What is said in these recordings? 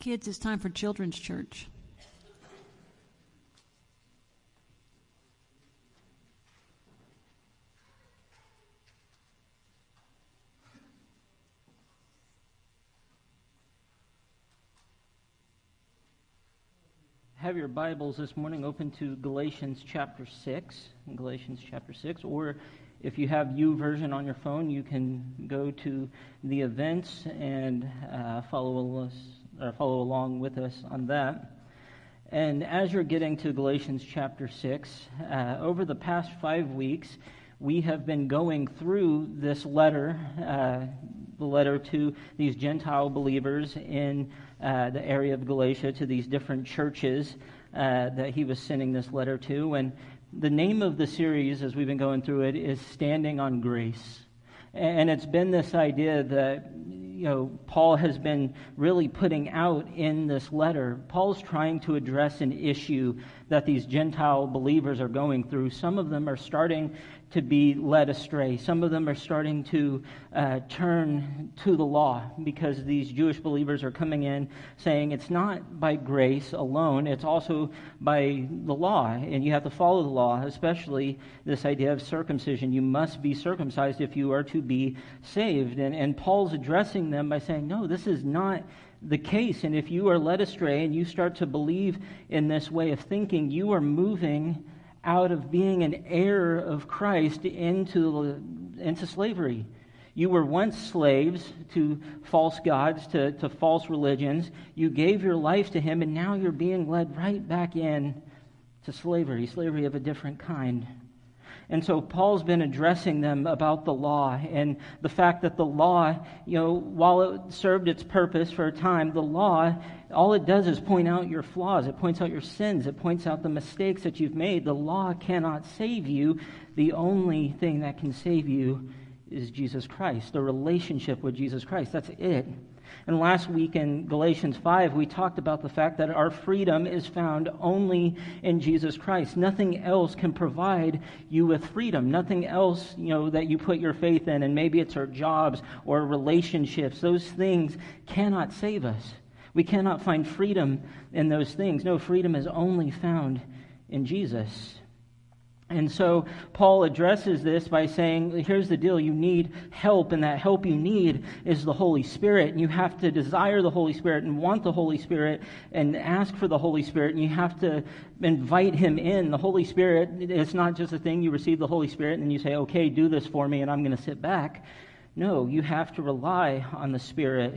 Kids, it's time for Children's Church. Have your Bibles this morning open to Galatians chapter 6. Galatians chapter 6. Or if you have U YouVersion on your phone, you can go to the events and uh, follow us follow along with us on that. And as you're getting to Galatians chapter 6, uh, over the past five weeks, we have been going through this letter, uh, the letter to these Gentile believers in uh, the area of Galatia, to these different churches uh, that he was sending this letter to. And the name of the series, as we've been going through it, is Standing on Grace. And it's been this idea that you know Paul has been really putting out in this letter. Paul's trying to address an issue that these Gentile believers are going through. Some of them are starting to be led astray. Some of them are starting to uh, turn to the law because these Jewish believers are coming in saying it's not by grace alone, it's also by the law. And you have to follow the law, especially this idea of circumcision. You must be circumcised if you are to be saved. And, and Paul's addressing them by saying, no, this is not the case. And if you are led astray and you start to believe in this way of thinking, you are moving out of being an heir of Christ into, into slavery. You were once slaves to false gods, to, to false religions. You gave your life to Him, and now you're being led right back in to slavery, slavery of a different kind. And so Paul's been addressing them about the law and the fact that the law, you know, while it served its purpose for a time, the law, all it does is point out your flaws. It points out your sins. It points out the mistakes that you've made. The law cannot save you. The only thing that can save you is Jesus Christ, the relationship with Jesus Christ. That's it. And last week in Galatians 5, we talked about the fact that our freedom is found only in Jesus Christ. Nothing else can provide you with freedom. Nothing else, you know, that you put your faith in, and maybe it's our jobs or relationships. Those things cannot save us. We cannot find freedom in those things. No, freedom is only found in Jesus. And so Paul addresses this by saying, here's the deal. You need help, and that help you need is the Holy Spirit. And you have to desire the Holy Spirit and want the Holy Spirit and ask for the Holy Spirit. And you have to invite Him in. The Holy Spirit, it's not just a thing you receive the Holy Spirit and then you say, okay, do this for me, and I'm going to sit back. No, you have to rely on the Spirit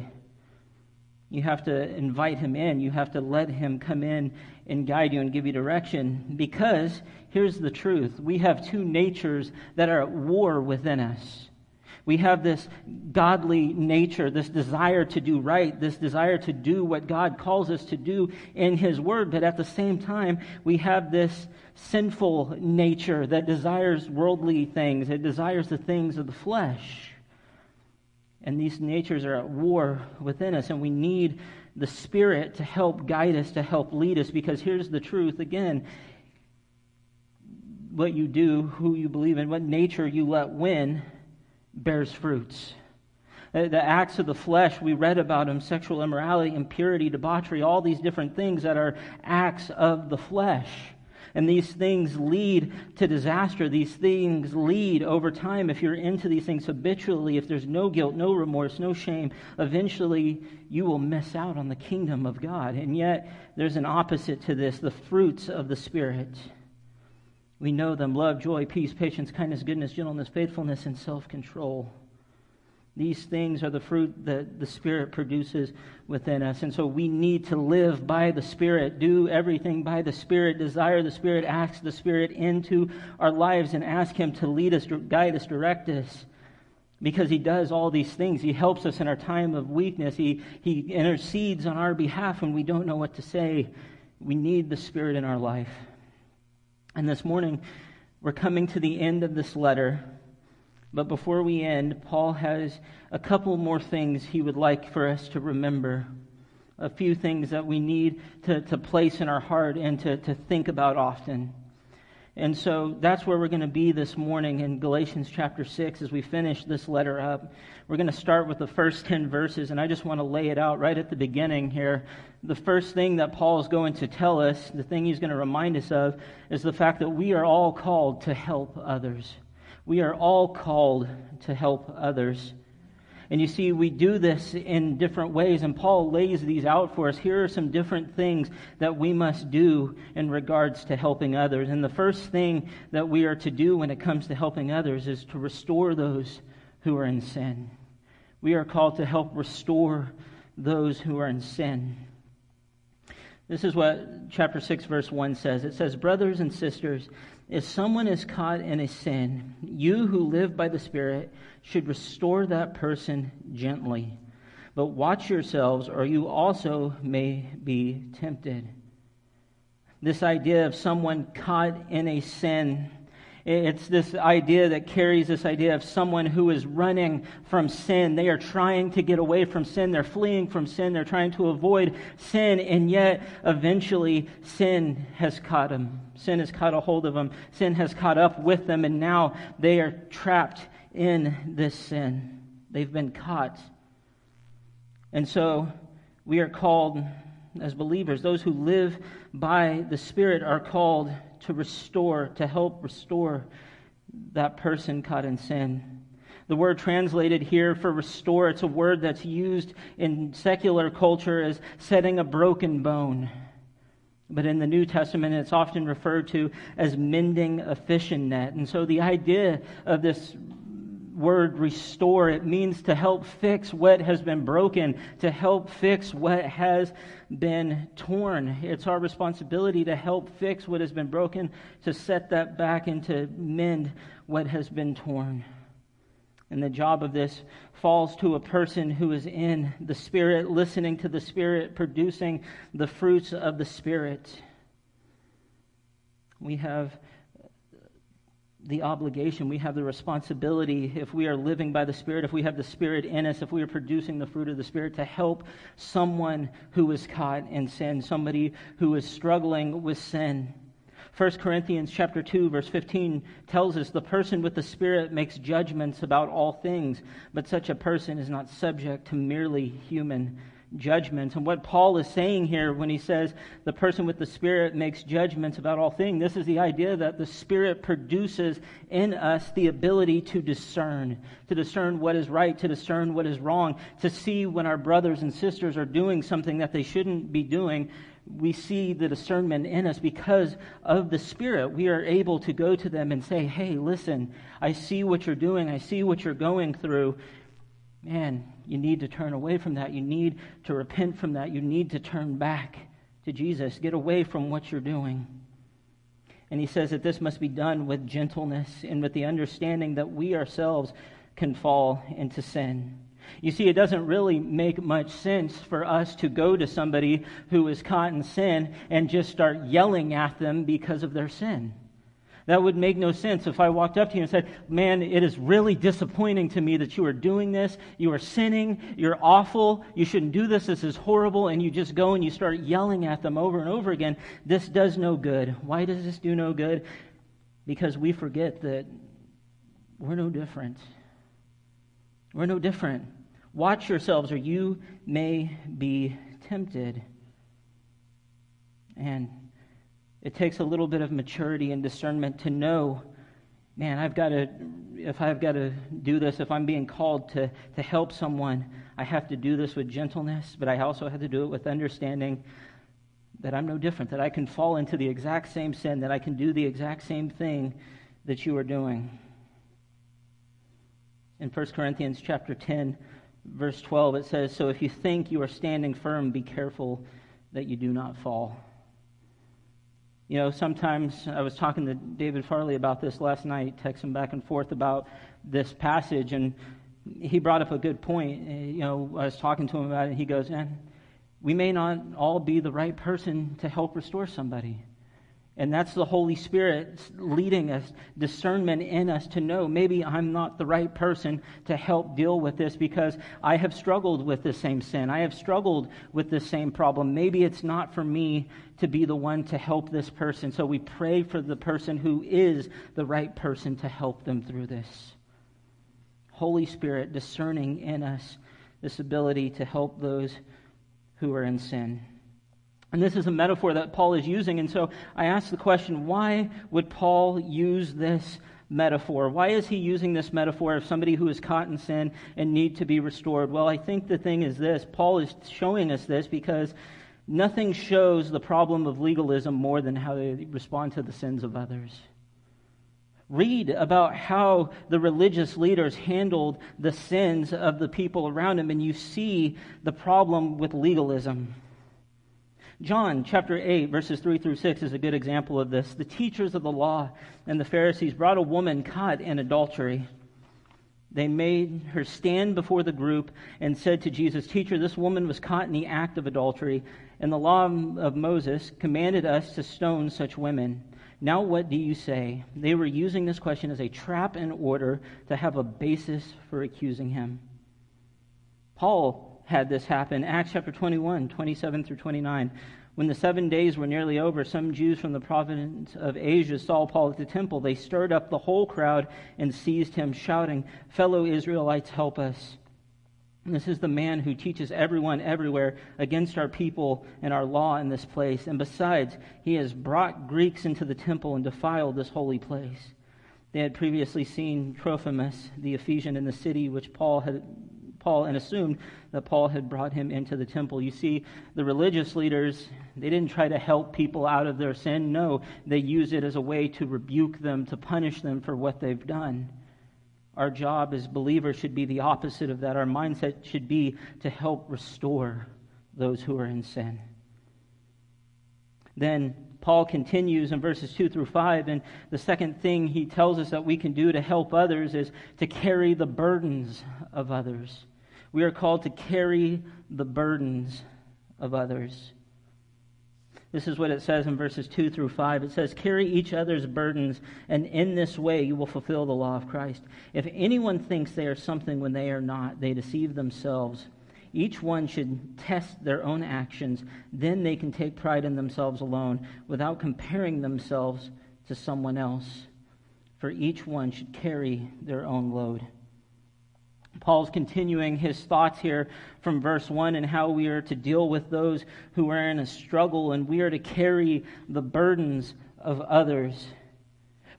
you have to invite him in. You have to let him come in and guide you and give you direction. Because here's the truth we have two natures that are at war within us. We have this godly nature, this desire to do right, this desire to do what God calls us to do in His Word. But at the same time, we have this sinful nature that desires worldly things, it desires the things of the flesh. And these natures are at war within us, and we need the Spirit to help guide us, to help lead us, because here's the truth again what you do, who you believe in, what nature you let win bears fruits. The acts of the flesh, we read about them sexual immorality, impurity, debauchery, all these different things that are acts of the flesh. And these things lead to disaster. These things lead over time, if you're into these things habitually, if there's no guilt, no remorse, no shame, eventually you will miss out on the kingdom of God. And yet, there's an opposite to this the fruits of the Spirit. We know them love, joy, peace, patience, kindness, goodness, gentleness, faithfulness, and self control. These things are the fruit that the Spirit produces within us. And so we need to live by the Spirit, do everything by the Spirit, desire the Spirit, ask the Spirit into our lives, and ask Him to lead us, guide us, direct us. Because He does all these things. He helps us in our time of weakness. He, he intercedes on our behalf when we don't know what to say. We need the Spirit in our life. And this morning, we're coming to the end of this letter. But before we end, Paul has a couple more things he would like for us to remember. A few things that we need to, to place in our heart and to, to think about often. And so that's where we're going to be this morning in Galatians chapter 6 as we finish this letter up. We're going to start with the first 10 verses, and I just want to lay it out right at the beginning here. The first thing that Paul is going to tell us, the thing he's going to remind us of, is the fact that we are all called to help others. We are all called to help others. And you see, we do this in different ways, and Paul lays these out for us. Here are some different things that we must do in regards to helping others. And the first thing that we are to do when it comes to helping others is to restore those who are in sin. We are called to help restore those who are in sin. This is what chapter 6, verse 1 says. It says, Brothers and sisters, if someone is caught in a sin, you who live by the Spirit should restore that person gently. But watch yourselves, or you also may be tempted. This idea of someone caught in a sin it's this idea that carries this idea of someone who is running from sin. They are trying to get away from sin. They're fleeing from sin. They're trying to avoid sin. And yet, eventually, sin has caught them. Sin has caught a hold of them. Sin has caught up with them. And now they are trapped in this sin. They've been caught. And so, we are called as believers, those who live by the Spirit are called to restore, to help restore that person caught in sin. The word translated here for restore, it's a word that's used in secular culture as setting a broken bone. But in the New Testament, it's often referred to as mending a fishing net. And so the idea of this word restore, it means to help fix what has been broken, to help fix what has been torn. It's our responsibility to help fix what has been broken, to set that back and to mend what has been torn. And the job of this falls to a person who is in the Spirit, listening to the Spirit, producing the fruits of the Spirit. We have the obligation, we have the responsibility, if we are living by the Spirit, if we have the Spirit in us, if we are producing the fruit of the Spirit, to help someone who is caught in sin, somebody who is struggling with sin. 1 Corinthians chapter 2 verse 15 tells us the person with the spirit makes judgments about all things but such a person is not subject to merely human judgments. And what Paul is saying here when he says the person with the Spirit makes judgments about all things, this is the idea that the Spirit produces in us the ability to discern, to discern what is right, to discern what is wrong, to see when our brothers and sisters are doing something that they shouldn't be doing. We see the discernment in us because of the Spirit. We are able to go to them and say, Hey, listen, I see what you're doing. I see what you're going through man, you need to turn away from that. You need to repent from that. You need to turn back to Jesus. Get away from what you're doing. And he says that this must be done with gentleness and with the understanding that we ourselves can fall into sin. You see, it doesn't really make much sense for us to go to somebody who is caught in sin and just start yelling at them because of their sin. That would make no sense if I walked up to you and said, Man, it is really disappointing to me that you are doing this. You are sinning. You're awful. You shouldn't do this. This is horrible. And you just go and you start yelling at them over and over again. This does no good. Why does this do no good? Because we forget that we're no different. We're no different. Watch yourselves, or you may be tempted. And it takes a little bit of maturity and discernment to know, man, I've got to, if I've got to do this, if I'm being called to, to help someone, I have to do this with gentleness, but I also have to do it with understanding that I'm no different, that I can fall into the exact same sin, that I can do the exact same thing that you are doing. In 1 Corinthians chapter 10, verse 12, it says, So if you think you are standing firm, be careful that you do not fall. You know, sometimes I was talking to David Farley about this last night, texting back and forth about this passage, and he brought up a good point. Uh, you know, I was talking to him about it, he goes, Man, we may not all be the right person to help restore somebody. And that's the Holy Spirit leading us, discernment in us to know maybe I'm not the right person to help deal with this because I have struggled with the same sin. I have struggled with the same problem. Maybe it's not for me to be the one to help this person. So we pray for the person who is the right person to help them through this. Holy Spirit discerning in us this ability to help those who are in sin. And this is a metaphor that Paul is using. And so I ask the question why would Paul use this metaphor? Why is he using this metaphor of somebody who is caught in sin and need to be restored? Well, I think the thing is this Paul is showing us this because nothing shows the problem of legalism more than how they respond to the sins of others. Read about how the religious leaders handled the sins of the people around them, and you see the problem with legalism. John chapter 8, verses 3 through 6 is a good example of this. The teachers of the law and the Pharisees brought a woman caught in adultery. They made her stand before the group and said to Jesus, Teacher, this woman was caught in the act of adultery, and the law of Moses commanded us to stone such women. Now what do you say? They were using this question as a trap in order to have a basis for accusing him. Paul had this happen. Acts chapter 21, 27 through 29. When the seven days were nearly over, some Jews from the province of Asia saw Paul at the temple. They stirred up the whole crowd and seized him, shouting, Fellow Israelites, help us. This is the man who teaches everyone everywhere against our people and our law in this place. And besides, he has brought Greeks into the temple and defiled this holy place. They had previously seen Trophimus, the Ephesian, in the city which Paul had Paul and assumed that Paul had brought him into the temple. You see, the religious leaders, they didn't try to help people out of their sin. No, they use it as a way to rebuke them, to punish them for what they've done. Our job as believers should be the opposite of that. Our mindset should be to help restore those who are in sin. Then Paul continues in verses 2 through 5, and the second thing he tells us that we can do to help others is to carry the burdens of others. We are called to carry the burdens of others. This is what it says in verses 2 through 5. It says, Carry each other's burdens, and in this way you will fulfill the law of Christ. If anyone thinks they are something when they are not, they deceive themselves. Each one should test their own actions. Then they can take pride in themselves alone without comparing themselves to someone else. For each one should carry their own load. Paul's continuing his thoughts here from verse 1 and how we are to deal with those who are in a struggle and we are to carry the burdens of others.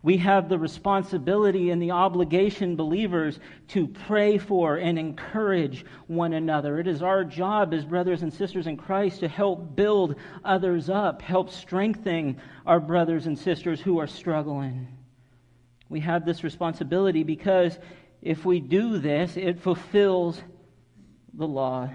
We have the responsibility and the obligation, believers, to pray for and encourage one another. It is our job as brothers and sisters in Christ to help build others up, help strengthen our brothers and sisters who are struggling. We have this responsibility because if we do this, it fulfills the law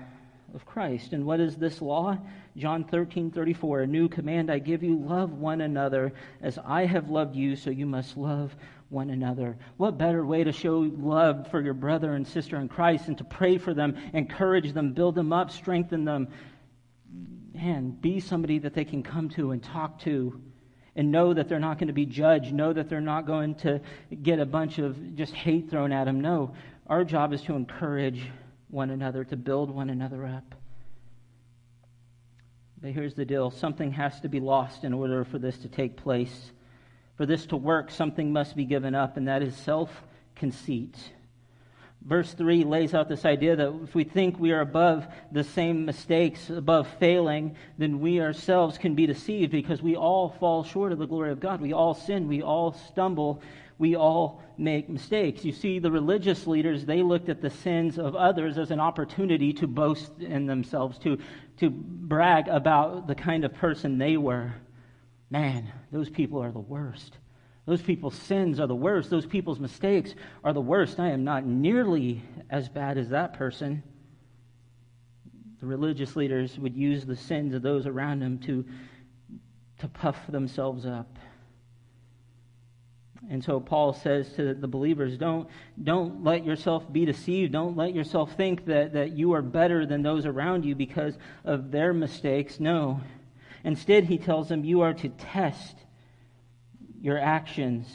of Christ. And what is this law? John 13, 34. A new command I give you love one another as I have loved you, so you must love one another. What better way to show love for your brother and sister in Christ and to pray for them, encourage them, build them up, strengthen them? And be somebody that they can come to and talk to and know that they're not going to be judged, know that they're not going to get a bunch of just hate thrown at them. No, our job is to encourage one another, to build one another up. But here's the deal something has to be lost in order for this to take place. For this to work, something must be given up, and that is self conceit. Verse 3 lays out this idea that if we think we are above the same mistakes, above failing, then we ourselves can be deceived because we all fall short of the glory of God. We all sin, we all stumble, we all make mistakes. You see, the religious leaders, they looked at the sins of others as an opportunity to boast in themselves, to, to brag about the kind of person they were. Man, those people are the worst. Those people's sins are the worst. Those people's mistakes are the worst. I am not nearly as bad as that person. The religious leaders would use the sins of those around them to, to puff themselves up. And so Paul says to the believers, don't, don't let yourself be deceived. Don't let yourself think that, that you are better than those around you because of their mistakes. No. Instead, he tells them, you are to test your actions.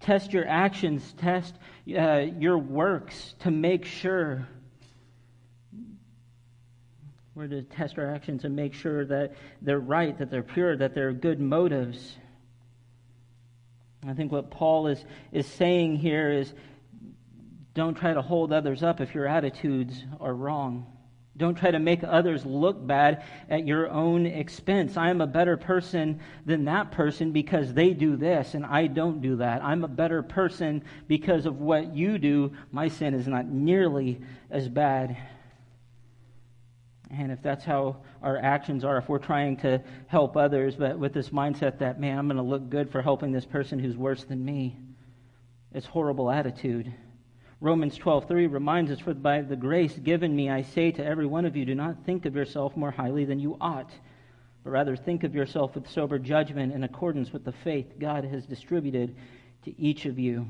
Test your actions, test uh, your works to make sure. We're to test our actions and make sure that they're right, that they're pure, that they're good motives. I think what Paul is, is saying here is don't try to hold others up if your attitudes are wrong. Don't try to make others look bad at your own expense. I am a better person than that person because they do this and I don't do that. I'm a better person because of what you do. My sin is not nearly as bad. And if that's how our actions are, if we're trying to help others, but with this mindset that, man, I'm going to look good for helping this person who's worse than me, it's horrible attitude. Romans 12:3 reminds us, "For by the grace given me, I say to every one of you, do not think of yourself more highly than you ought, but rather think of yourself with sober judgment in accordance with the faith God has distributed to each of you."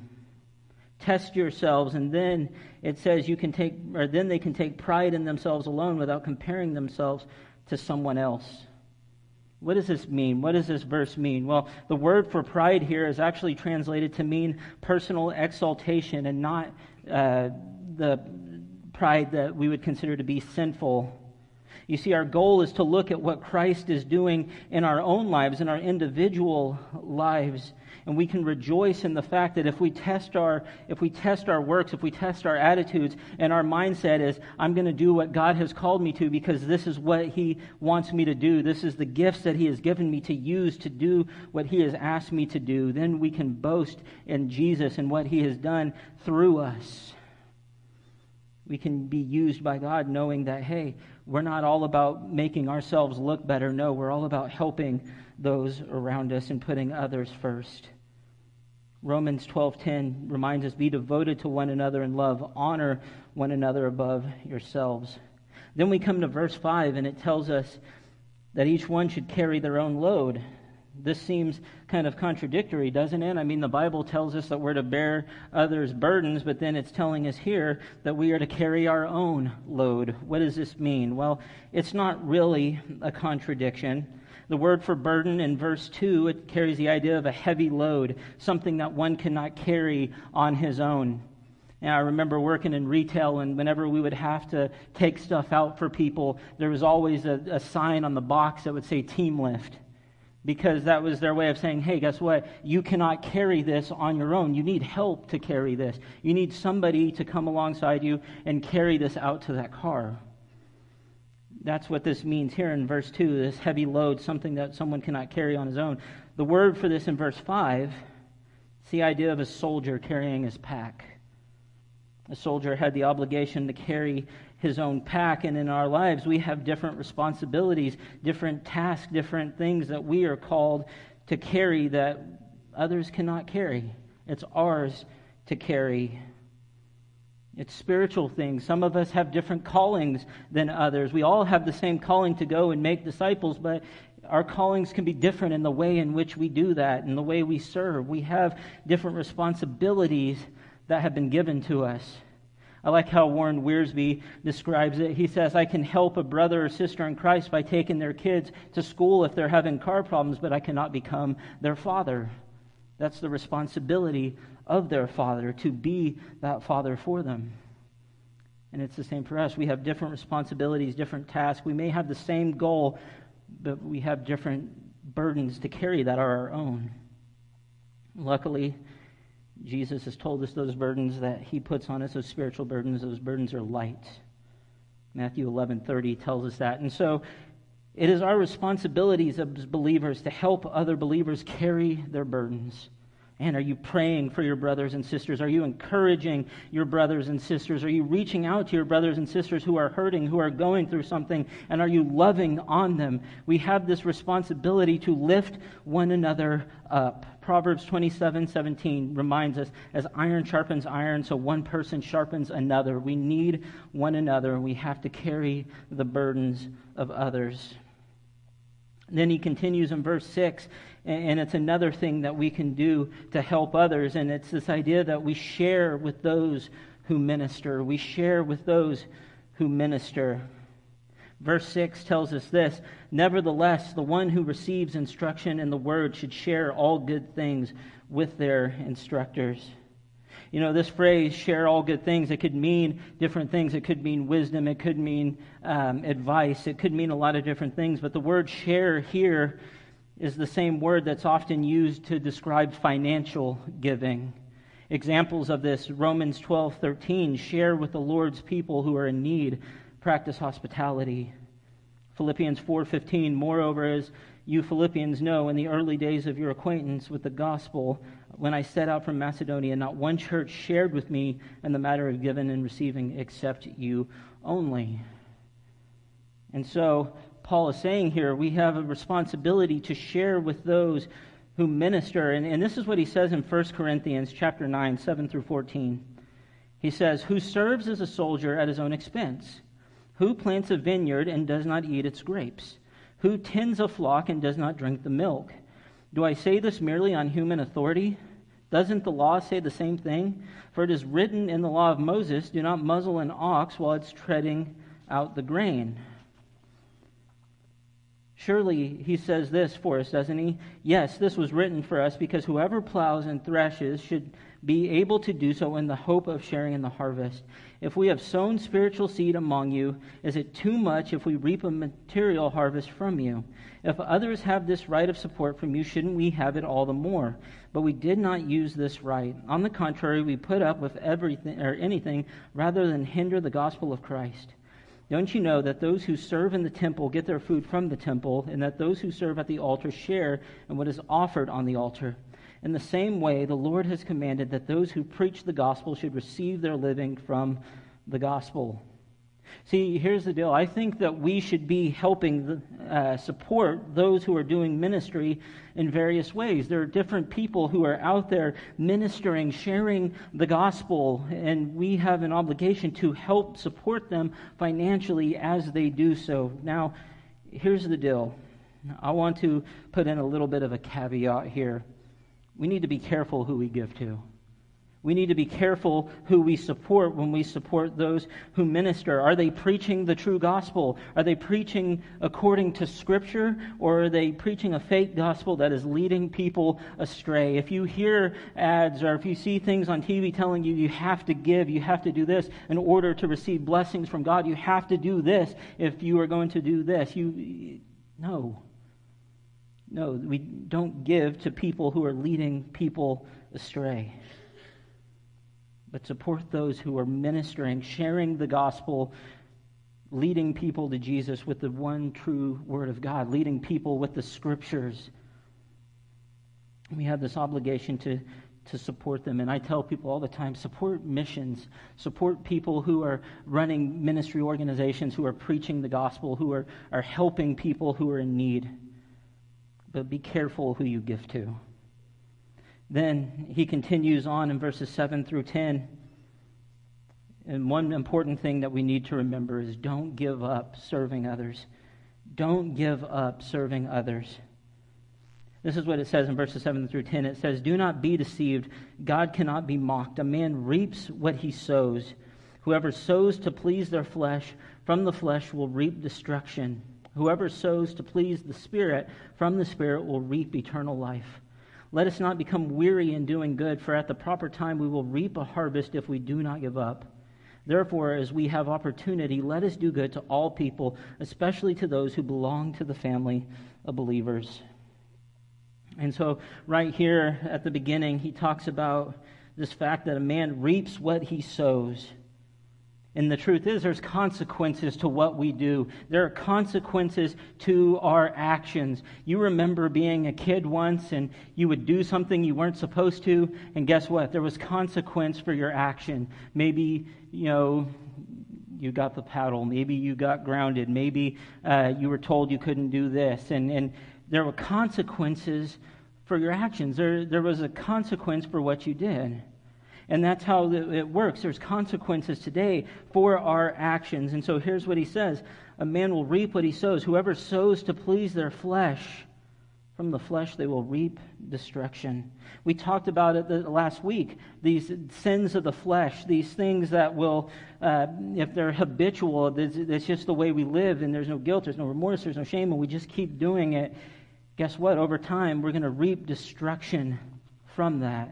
Test yourselves, and then it says you can take, or then they can take pride in themselves alone without comparing themselves to someone else. What does this mean? What does this verse mean? Well, the word for pride here is actually translated to mean personal exaltation and not uh, the pride that we would consider to be sinful. You see, our goal is to look at what Christ is doing in our own lives, in our individual lives, and we can rejoice in the fact that if we test our if we test our works, if we test our attitudes, and our mindset is, I'm going to do what God has called me to because this is what He wants me to do. This is the gifts that He has given me to use to do what He has asked me to do. Then we can boast in Jesus and what He has done through us. We can be used by God knowing that, hey, we're not all about making ourselves look better. No, we're all about helping those around us and putting others first. Romans 12:10 reminds us be devoted to one another in love, honor one another above yourselves. Then we come to verse 5 and it tells us that each one should carry their own load. This seems kind of contradictory, doesn't it? I mean, the Bible tells us that we're to bear others' burdens, but then it's telling us here that we are to carry our own load. What does this mean? Well, it's not really a contradiction. The word for burden in verse 2, it carries the idea of a heavy load, something that one cannot carry on his own. And I remember working in retail, and whenever we would have to take stuff out for people, there was always a, a sign on the box that would say team lift because that was their way of saying, hey, guess what? You cannot carry this on your own. You need help to carry this. You need somebody to come alongside you and carry this out to that car. That's what this means here in verse 2 this heavy load, something that someone cannot carry on his own. The word for this in verse 5 is the idea of a soldier carrying his pack. A soldier had the obligation to carry his own pack. And in our lives, we have different responsibilities, different tasks, different things that we are called to carry that others cannot carry. It's ours to carry. It's spiritual things. Some of us have different callings than others. We all have the same calling to go and make disciples, but our callings can be different in the way in which we do that, and the way we serve. We have different responsibilities that have been given to us. I like how Warren Wiersbe describes it. He says, I can help a brother or sister in Christ by taking their kids to school if they're having car problems, but I cannot become their father. That's the responsibility of their father, to be that father for them. And it's the same for us. We have different responsibilities, different tasks. We may have the same goal, but we have different burdens to carry that are our own. Luckily, Jesus has told us those burdens that he puts on us, those spiritual burdens, those burdens are light. Matthew 11:30 tells us that. And so it is our responsibilities as believers to help other believers carry their burdens. And are you praying for your brothers and sisters? Are you encouraging your brothers and sisters? Are you reaching out to your brothers and sisters who are hurting, who are going through something? And are you loving on them? We have this responsibility to lift one another up. Proverbs 27 17 reminds us as iron sharpens iron, so one person sharpens another. We need one another. We have to carry the burdens of others. then he continues in verse 6 and it's another thing that we can do to help others. And it's this idea that we share with those who minister. We share with those who minister. Verse 6 tells us this Nevertheless, the one who receives instruction in the word should share all good things with their instructors. You know, this phrase, share all good things, it could mean different things. It could mean wisdom, it could mean um, advice, it could mean a lot of different things. But the word share here is the same word that's often used to describe financial giving. Examples of this Romans 12:13 share with the Lord's people who are in need, practice hospitality. Philippians 4:15 Moreover as you Philippians know in the early days of your acquaintance with the gospel when I set out from Macedonia not one church shared with me in the matter of giving and receiving except you only. And so Paul is saying here we have a responsibility to share with those who minister. And, and this is what he says in 1 Corinthians chapter 9, 7 through 14. He says, Who serves as a soldier at his own expense? Who plants a vineyard and does not eat its grapes? Who tends a flock and does not drink the milk? Do I say this merely on human authority? Doesn't the law say the same thing? For it is written in the law of Moses, Do not muzzle an ox while it's treading out the grain. Surely he says this for us, doesn't he? Yes, this was written for us because whoever plows and threshes should be able to do so in the hope of sharing in the harvest. If we have sown spiritual seed among you, is it too much if we reap a material harvest from you? If others have this right of support from you, shouldn't we have it all the more? But we did not use this right. On the contrary, we put up with everything or anything rather than hinder the gospel of Christ. Don't you know that those who serve in the temple get their food from the temple, and that those who serve at the altar share in what is offered on the altar? In the same way, the Lord has commanded that those who preach the gospel should receive their living from the gospel. See, here's the deal. I think that we should be helping uh, support those who are doing ministry in various ways. There are different people who are out there ministering, sharing the gospel, and we have an obligation to help support them financially as they do so. Now, here's the deal. I want to put in a little bit of a caveat here. We need to be careful who we give to. We need to be careful who we support when we support those who minister. Are they preaching the true gospel? Are they preaching according to Scripture? Or are they preaching a fake gospel that is leading people astray? If you hear ads or if you see things on TV telling you you have to give, you have to do this in order to receive blessings from God, you have to do this if you are going to do this, you. No. No, we don't give to people who are leading people astray but support those who are ministering, sharing the gospel, leading people to Jesus with the one true Word of God, leading people with the Scriptures. We have this obligation to, to support them. And I tell people all the time support missions, support people who are running ministry organizations, who are preaching the gospel, who are, are helping people who are in need. But be careful who you give to. Then he continues on in verses 7 through 10. And one important thing that we need to remember is don't give up serving others. Don't give up serving others. This is what it says in verses 7 through 10. It says, Do not be deceived. God cannot be mocked. A man reaps what he sows. Whoever sows to please their flesh, from the flesh will reap destruction. Whoever sows to please the Spirit, from the Spirit will reap eternal life. Let us not become weary in doing good, for at the proper time we will reap a harvest if we do not give up. Therefore, as we have opportunity, let us do good to all people, especially to those who belong to the family of believers. And so, right here at the beginning, he talks about this fact that a man reaps what he sows. And the truth is, there's consequences to what we do. There are consequences to our actions. You remember being a kid once and you would do something you weren't supposed to, and guess what? There was consequence for your action. Maybe, you know, you got the paddle. Maybe you got grounded. Maybe uh, you were told you couldn't do this. And, and there were consequences for your actions. There, there was a consequence for what you did. And that's how it works. There's consequences today for our actions. And so here's what he says A man will reap what he sows. Whoever sows to please their flesh, From the flesh, they will reap destruction. We talked about it last week. These sins of the flesh, these things that will, uh, if they're habitual, it's just the way we live, and there's no guilt, there's no remorse, there's no shame, and we just keep doing it. Guess what? Over time, we're going to reap destruction from that.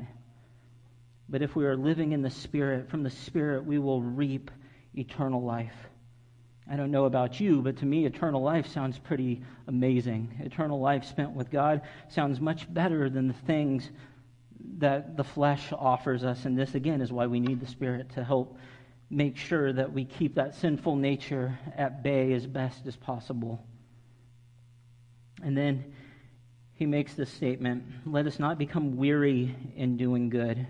But if we are living in the Spirit, from the Spirit, we will reap eternal life. I don't know about you, but to me, eternal life sounds pretty amazing. Eternal life spent with God sounds much better than the things that the flesh offers us. And this, again, is why we need the Spirit to help make sure that we keep that sinful nature at bay as best as possible. And then he makes this statement Let us not become weary in doing good.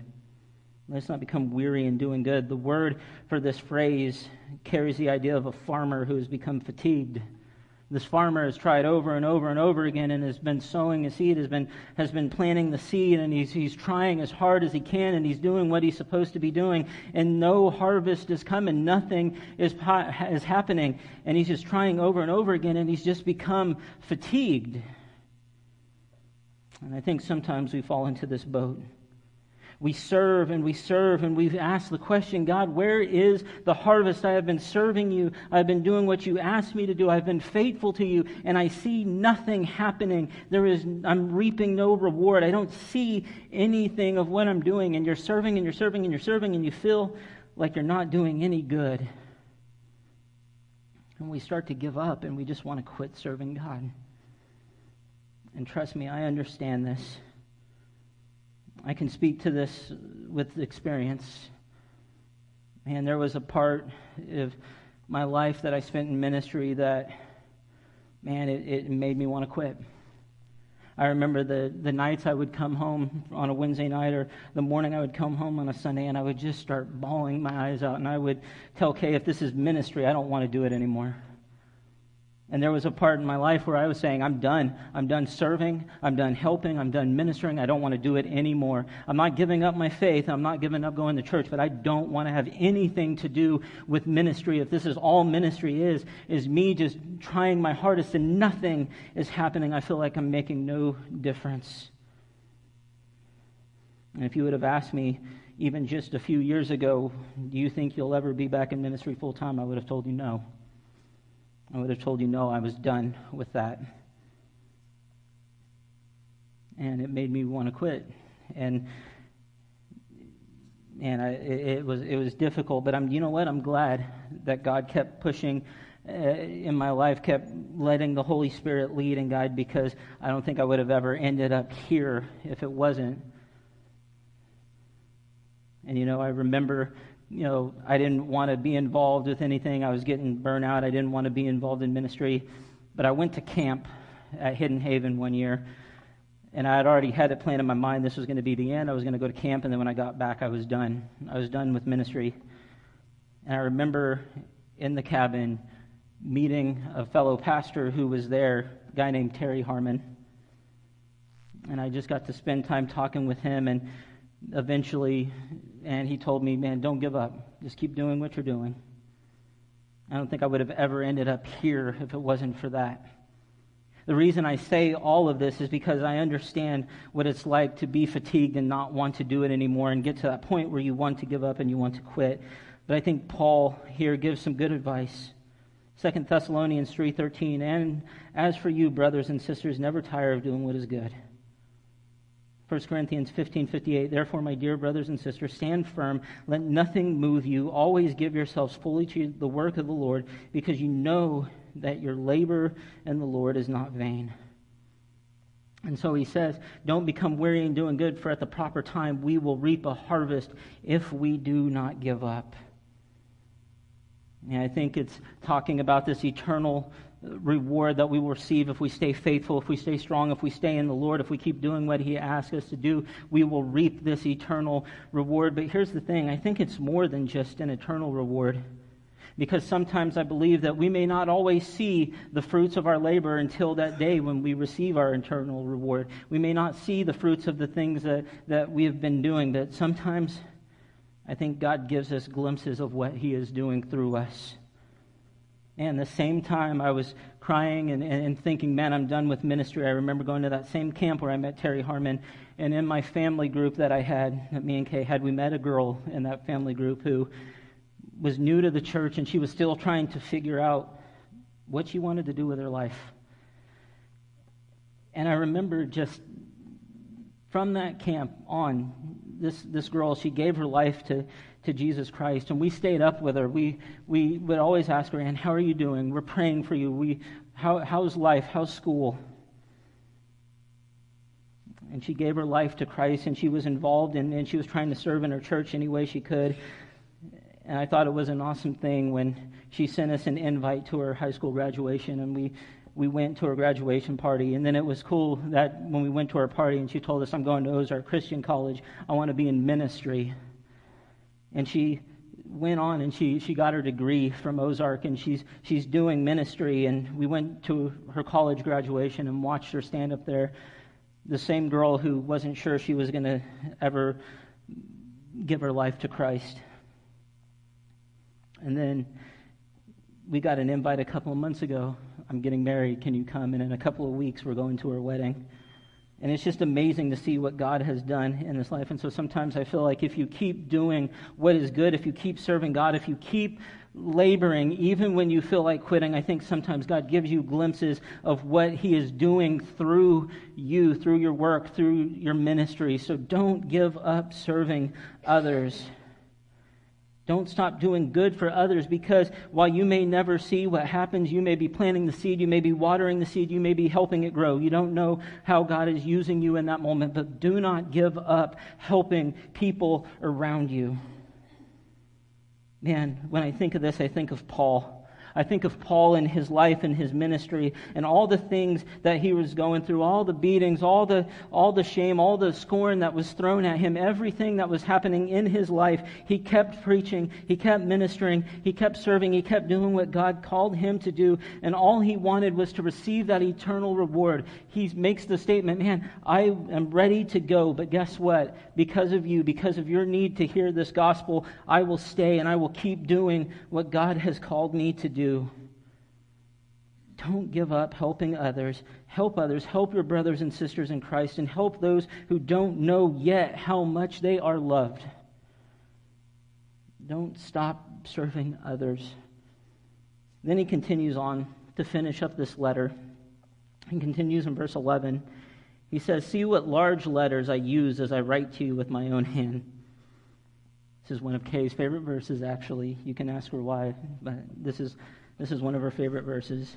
Let's not become weary in doing good. The word for this phrase carries the idea of a farmer who has become fatigued. This farmer has tried over and over and over again and has been sowing a seed, has been, has been planting the seed, and he's, he's trying as hard as he can, and he's doing what he's supposed to be doing, and no harvest is coming. Nothing is, is happening. And he's just trying over and over again, and he's just become fatigued. And I think sometimes we fall into this boat we serve and we serve and we've asked the question God, where is the harvest? I have been serving you. I've been doing what you asked me to do. I've been faithful to you and I see nothing happening. There is, I'm reaping no reward. I don't see anything of what I'm doing. And you're serving and you're serving and you're serving and you feel like you're not doing any good. And we start to give up and we just want to quit serving God. And trust me, I understand this. I can speak to this with experience. And there was a part of my life that I spent in ministry that, man, it, it made me want to quit. I remember the, the nights I would come home on a Wednesday night or the morning I would come home on a Sunday and I would just start bawling my eyes out and I would tell Kay, if this is ministry, I don't want to do it anymore. And there was a part in my life where I was saying, I'm done. I'm done serving. I'm done helping. I'm done ministering. I don't want to do it anymore. I'm not giving up my faith. I'm not giving up going to church, but I don't want to have anything to do with ministry. If this is all ministry is, is me just trying my hardest and nothing is happening, I feel like I'm making no difference. And if you would have asked me even just a few years ago, do you think you'll ever be back in ministry full time? I would have told you no. I would have told you, no, I was done with that. And it made me want to quit. And and I, it, was it was difficult, but I'm you know what? I'm glad that God kept pushing uh, in my life, kept letting the Holy Spirit lead and guide because I don't think I would have ever ended up here if it wasn't. And you know, I remember you know, I didn't want to be involved with anything. I was getting burnout. I didn't want to be involved in ministry. But I went to camp at Hidden Haven one year, and I had already had it planned in my mind. This was going to be the end. I was going to go to camp, and then when I got back, I was done. I was done with ministry. And I remember in the cabin meeting a fellow pastor who was there, a guy named Terry Harmon. And I just got to spend time talking with him, and eventually and he told me, man, don't give up. Just keep doing what you're doing. I don't think I would have ever ended up here if it wasn't for that. The reason I say all of this is because I understand what it's like to be fatigued and not want to do it anymore and get to that point where you want to give up and you want to quit. But I think Paul here gives some good advice. 2 Thessalonians 3:13 and as for you brothers and sisters never tire of doing what is good 1 Corinthians 15:58 Therefore my dear brothers and sisters stand firm let nothing move you always give yourselves fully to the work of the Lord because you know that your labor in the Lord is not vain. And so he says, Don't become weary in doing good, for at the proper time we will reap a harvest if we do not give up. And I think it's talking about this eternal reward that we will receive if we stay faithful, if we stay strong, if we stay in the Lord, if we keep doing what He asks us to do, we will reap this eternal reward. But here's the thing I think it's more than just an eternal reward. Because sometimes I believe that we may not always see the fruits of our labor until that day when we receive our eternal reward. We may not see the fruits of the things that, that we have been doing, but sometimes I think God gives us glimpses of what He is doing through us. And the same time I was crying and, and, thinking, man, I'm done with ministry, I remember going to that same camp where I met Terry Harmon. And in my family group that I had, that me and Kay had, we met a girl in that family group who was new to the church and she was still trying to figure out what she wanted to do with her life. And I remember just from that camp on, this, this girl, she gave her life to, to Jesus Christ. And we stayed up with her. We, we would always ask her, Ann, how are you doing? We're praying for you. We, how, how's life? How's school? And she gave her life to Christ, and she was involved, in, and she was trying to serve in her church any way she could. And I thought it was an awesome thing when she sent us an invite to her high school graduation, and we, we went to her graduation party. And then it was cool that when we went to her party, and she told us, I'm going to Ozark Christian College. I want to be in ministry. And she went on and she, she got her degree from Ozark, and she's, she's doing ministry. And we went to her college graduation and watched her stand up there. The same girl who wasn't sure she was going to ever give her life to Christ. And then we got an invite a couple of months ago. I'm getting married. Can you come? And in a couple of weeks, we're going to her wedding. And it's just amazing to see what God has done in this life. And so sometimes I feel like if you keep doing what is good, if you keep serving God, if you keep laboring, even when you feel like quitting, I think sometimes God gives you glimpses of what He is doing through you, through your work, through your ministry. So don't give up serving others. Don't stop doing good for others because while you may never see what happens, you may be planting the seed, you may be watering the seed, you may be helping it grow. You don't know how God is using you in that moment, but do not give up helping people around you. Man, when I think of this, I think of Paul. I think of Paul and his life and his ministry and all the things that he was going through, all the beatings, all the, all the shame, all the scorn that was thrown at him, everything that was happening in his life. He kept preaching, he kept ministering, he kept serving, he kept doing what God called him to do, and all he wanted was to receive that eternal reward. He makes the statement, Man, I am ready to go, but guess what? Because of you, because of your need to hear this gospel, I will stay and I will keep doing what God has called me to do do. Don't give up helping others. Help others. Help your brothers and sisters in Christ and help those who don't know yet how much they are loved. Don't stop serving others. Then he continues on to finish up this letter. He continues in verse 11. He says, See what large letters I use as I write to you with my own hand. This is one of Kay's favorite verses, actually. You can ask her why, but this is, this is one of her favorite verses.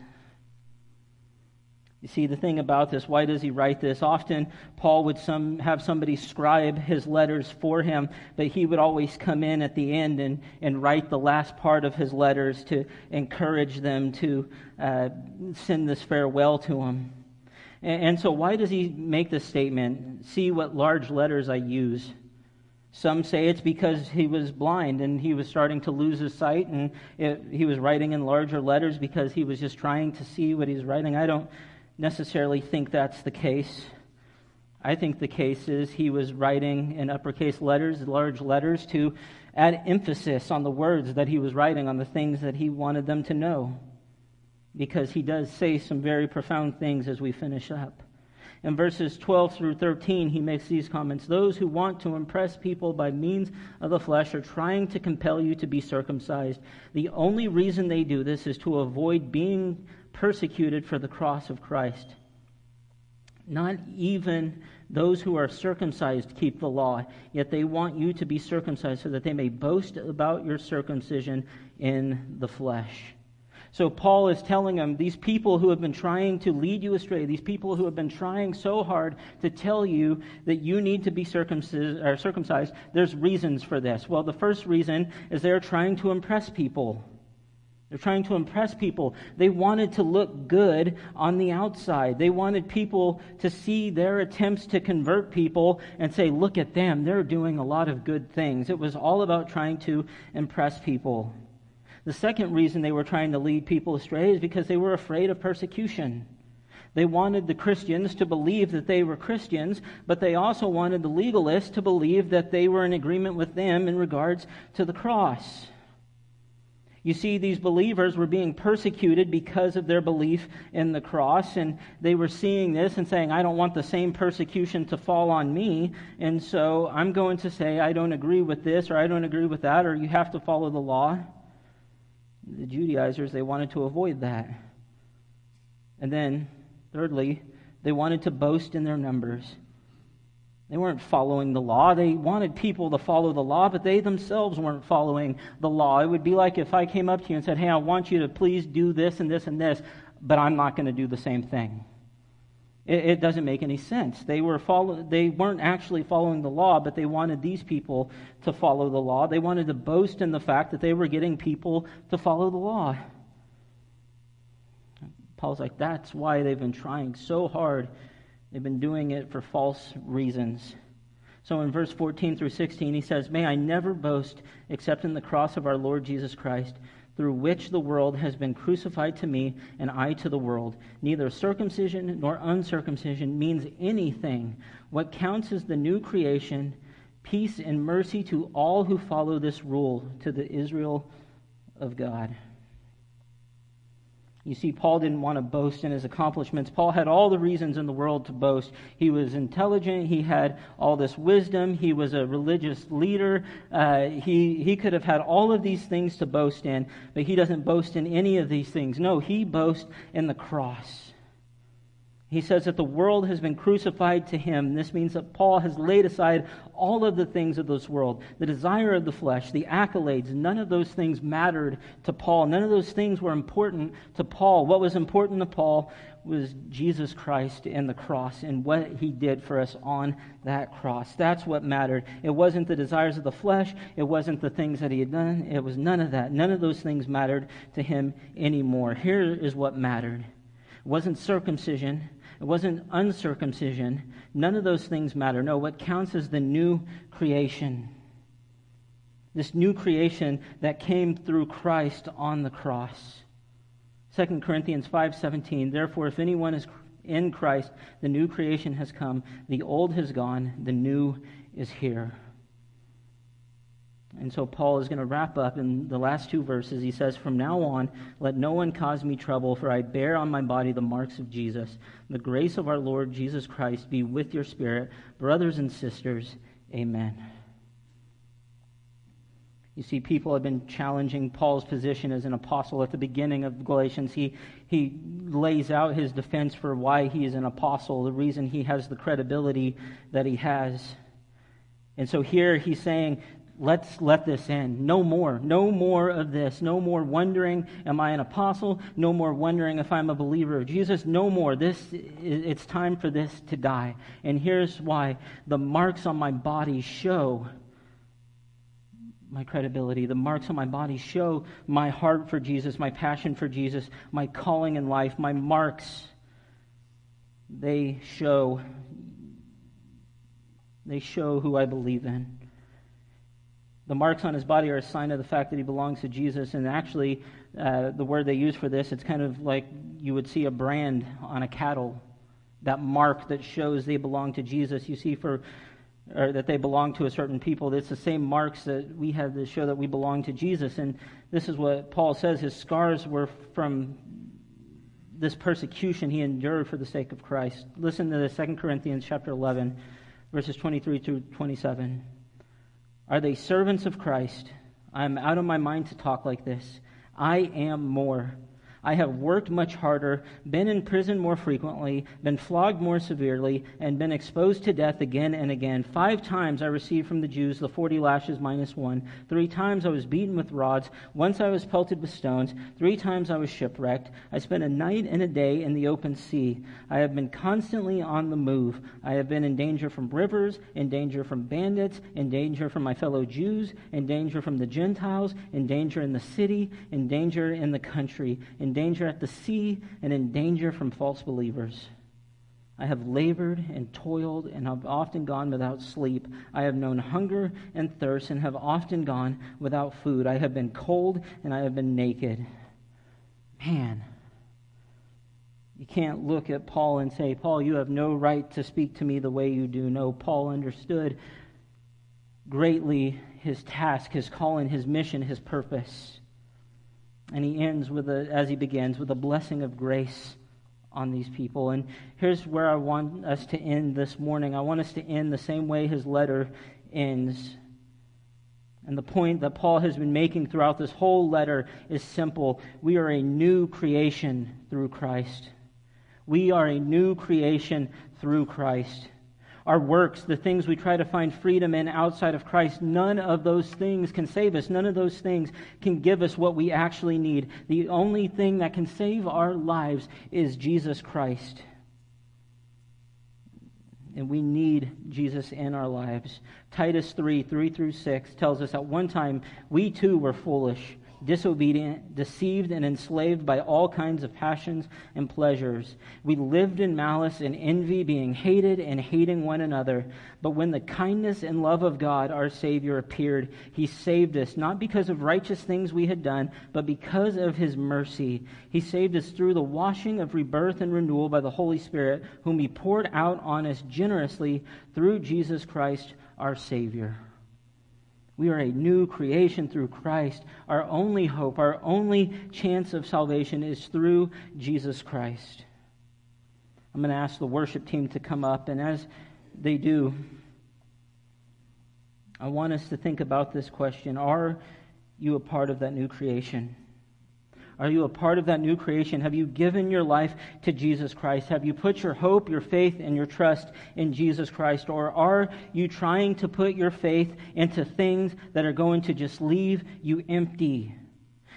You see, the thing about this, why does he write this? Often, Paul would some, have somebody scribe his letters for him, but he would always come in at the end and, and write the last part of his letters to encourage them to uh, send this farewell to him. And, and so, why does he make this statement? See what large letters I use. Some say it's because he was blind and he was starting to lose his sight, and it, he was writing in larger letters because he was just trying to see what he's writing. I don't necessarily think that's the case. I think the case is he was writing in uppercase letters, large letters, to add emphasis on the words that he was writing, on the things that he wanted them to know. Because he does say some very profound things as we finish up. In verses 12 through 13, he makes these comments Those who want to impress people by means of the flesh are trying to compel you to be circumcised. The only reason they do this is to avoid being persecuted for the cross of Christ. Not even those who are circumcised keep the law, yet they want you to be circumcised so that they may boast about your circumcision in the flesh. So Paul is telling them, these people who have been trying to lead you astray, these people who have been trying so hard to tell you that you need to be circumcised, there's reasons for this. Well, the first reason is they're trying to impress people. They're trying to impress people. They wanted to look good on the outside. They wanted people to see their attempts to convert people and say, look at them. They're doing a lot of good things. It was all about trying to impress people. The second reason they were trying to lead people astray is because they were afraid of persecution. They wanted the Christians to believe that they were Christians, but they also wanted the legalists to believe that they were in agreement with them in regards to the cross. You see, these believers were being persecuted because of their belief in the cross, and they were seeing this and saying, I don't want the same persecution to fall on me, and so I'm going to say, I don't agree with this, or I don't agree with that, or you have to follow the law. The Judaizers, they wanted to avoid that. And then, thirdly, they wanted to boast in their numbers. They weren't following the law. They wanted people to follow the law, but they themselves weren't following the law. It would be like if I came up to you and said, Hey, I want you to please do this and this and this, but I'm not going to do the same thing. It, it doesn't make any sense. They, were follow, they weren't actually following the law, but they wanted these people to follow the law. They wanted to boast in the fact that they were getting people to follow the law. Paul's like, That's why they've been trying so hard They've been doing it for false reasons. So in verse 14 through 16, he says, May I never boast except in the cross of our Lord Jesus Christ, through which the world has been crucified to me and I to the world. Neither circumcision nor uncircumcision means anything. What counts is the new creation, peace and mercy to all who follow this rule, to the Israel of God. You see, Paul didn't want to boast in his accomplishments. Paul had all the reasons in the world to boast. He was intelligent. He had all this wisdom. He was a religious leader. Uh, he, he could have had all of these things to boast in, but he doesn't boast in any of these things. No, he boasts in the cross. He says that the world has been crucified to him. This means that Paul has laid aside all of the things of this world the desire of the flesh, the accolades. None of those things mattered to Paul. None of those things were important to Paul. What was important to Paul was Jesus Christ and the cross and what he did for us on that cross. That's what mattered. It wasn't the desires of the flesh, it wasn't the things that he had done. It was none of that. None of those things mattered to him anymore. Here is what mattered. It wasn't circumcision. It wasn't uncircumcision. None of those things matter. No, what counts is the new creation. This new creation that came through Christ on the cross. 2 Corinthians 5:17 Therefore if anyone is in Christ the new creation has come the old has gone the new is here and so Paul is going to wrap up in the last two verses. He says, From now on, let no one cause me trouble, for I bear on my body the marks of Jesus. The grace of our Lord Jesus Christ be with your spirit. Brothers and sisters, amen. You see, people have been challenging Paul's position as an apostle. At the beginning of Galatians, he, he lays out his defense for why he is an apostle, the reason he has the credibility that he has. And so here he's saying let's let this end. No more. No more of this. No more wondering, am I an apostle? No more wondering if I'm a believer of Jesus. No more. This, it's time for this to die. And here's why the marks on my body show my credibility. The marks on my body show my heart for Jesus, my passion for Jesus, my calling in life. My marks, they show. They show who I believe in. The marks on his body are a sign of the fact that he belongs to Jesus. And actually, uh, the word they use for this, it's kind of like you would see a brand on a cattle. That mark that shows they belong to Jesus. You see, for or that they belong to a certain people. It's the same marks that we have to show that we belong to Jesus. And this is what Paul says his scars were from this persecution he endured for the sake of Christ. Listen to the Second Corinthians chapter 11, verses 23 to 27. Are they servants of Christ? I'm out of my mind to talk like this. I am more. I have worked much harder, been in prison more frequently, been flogged more severely, and been exposed to death again and again. Five times I received from the Jews the forty lashes minus one. Three times I was beaten with rods. Once I was pelted with stones. Three times I was shipwrecked. I spent a night and a day in the open sea. I have been constantly on the move. I have been in danger from rivers, in danger from bandits, in danger from my fellow Jews, in danger from the Gentiles, in danger in the city, in danger in the country, in in danger at the sea, and in danger from false believers. I have labored and toiled and have often gone without sleep. I have known hunger and thirst and have often gone without food. I have been cold and I have been naked. Man, you can't look at Paul and say, Paul, you have no right to speak to me the way you do. No, Paul understood greatly his task, his calling, his mission, his purpose. And he ends with a, as he begins, with a blessing of grace on these people. And here's where I want us to end this morning. I want us to end the same way his letter ends. And the point that Paul has been making throughout this whole letter is simple. We are a new creation through Christ. We are a new creation through Christ our works, the things we try to find freedom in outside of Christ, none of those things can save us. None of those things can give us what we actually need. The only thing that can save our lives is Jesus Christ. And we need Jesus in our lives. Titus 3 3 through 6 tells us at one time we too were foolish disobedient, deceived, and enslaved by all kinds of passions and pleasures. We lived in malice and envy, being hated and hating one another. But when the kindness and love of God, our Savior, appeared, He saved us, not because of righteous things we had done, but because of His mercy. He saved us through the washing of rebirth and renewal by the Holy Spirit, whom He poured out on us generously through Jesus Christ, our Savior. We are a new creation through Christ. Our only hope, our only chance of salvation is through Jesus Christ. I'm going to ask the worship team to come up, and as they do, I want us to think about this question Are you a part of that new creation? Are you a part of that new creation? Have you given your life to Jesus Christ? Have you put your hope, your faith, and your trust in Jesus Christ? Or are you trying to put your faith into things that are going to just leave you empty?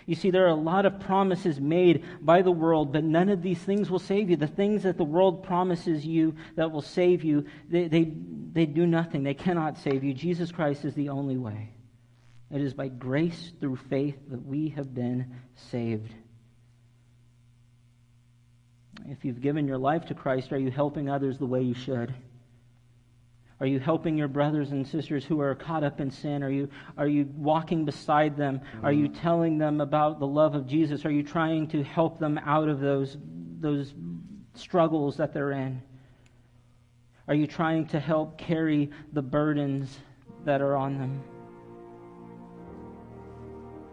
You see, there are a lot of promises made by the world, but none of these things will save you. The things that the world promises you that will save you, they, they, they do nothing. They cannot save you. Jesus Christ is the only way. It is by grace through faith that we have been saved. If you've given your life to Christ, are you helping others the way you should? Are you helping your brothers and sisters who are caught up in sin? Are you, are you walking beside them? Are you telling them about the love of Jesus? Are you trying to help them out of those, those struggles that they're in? Are you trying to help carry the burdens that are on them?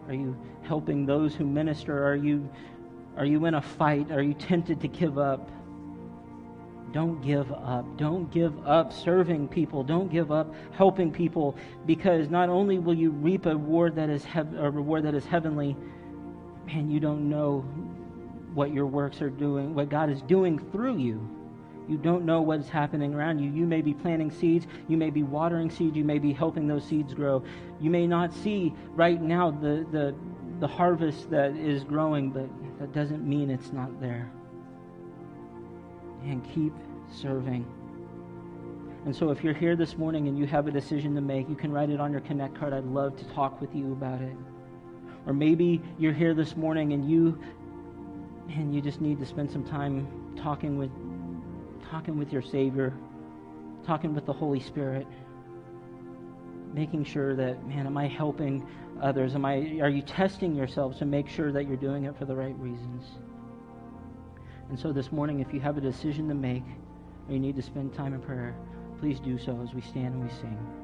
Are you helping those who minister? Are you, are you in a fight? Are you tempted to give up? Don't give up. Don't give up serving people. Don't give up helping people because not only will you reap a reward that is, hev- a reward that is heavenly, man, you don't know what your works are doing, what God is doing through you. You don't know what's happening around you. You may be planting seeds, you may be watering seeds, you may be helping those seeds grow. You may not see right now the, the, the harvest that is growing, but that doesn't mean it's not there. And keep serving. And so, if you're here this morning and you have a decision to make, you can write it on your Connect card. I'd love to talk with you about it. Or maybe you're here this morning and you and you just need to spend some time talking with talking with your Savior, talking with the Holy Spirit, making sure that, man, am I helping others? Am I, are you testing yourselves to make sure that you're doing it for the right reasons? And so this morning, if you have a decision to make or you need to spend time in prayer, please do so as we stand and we sing.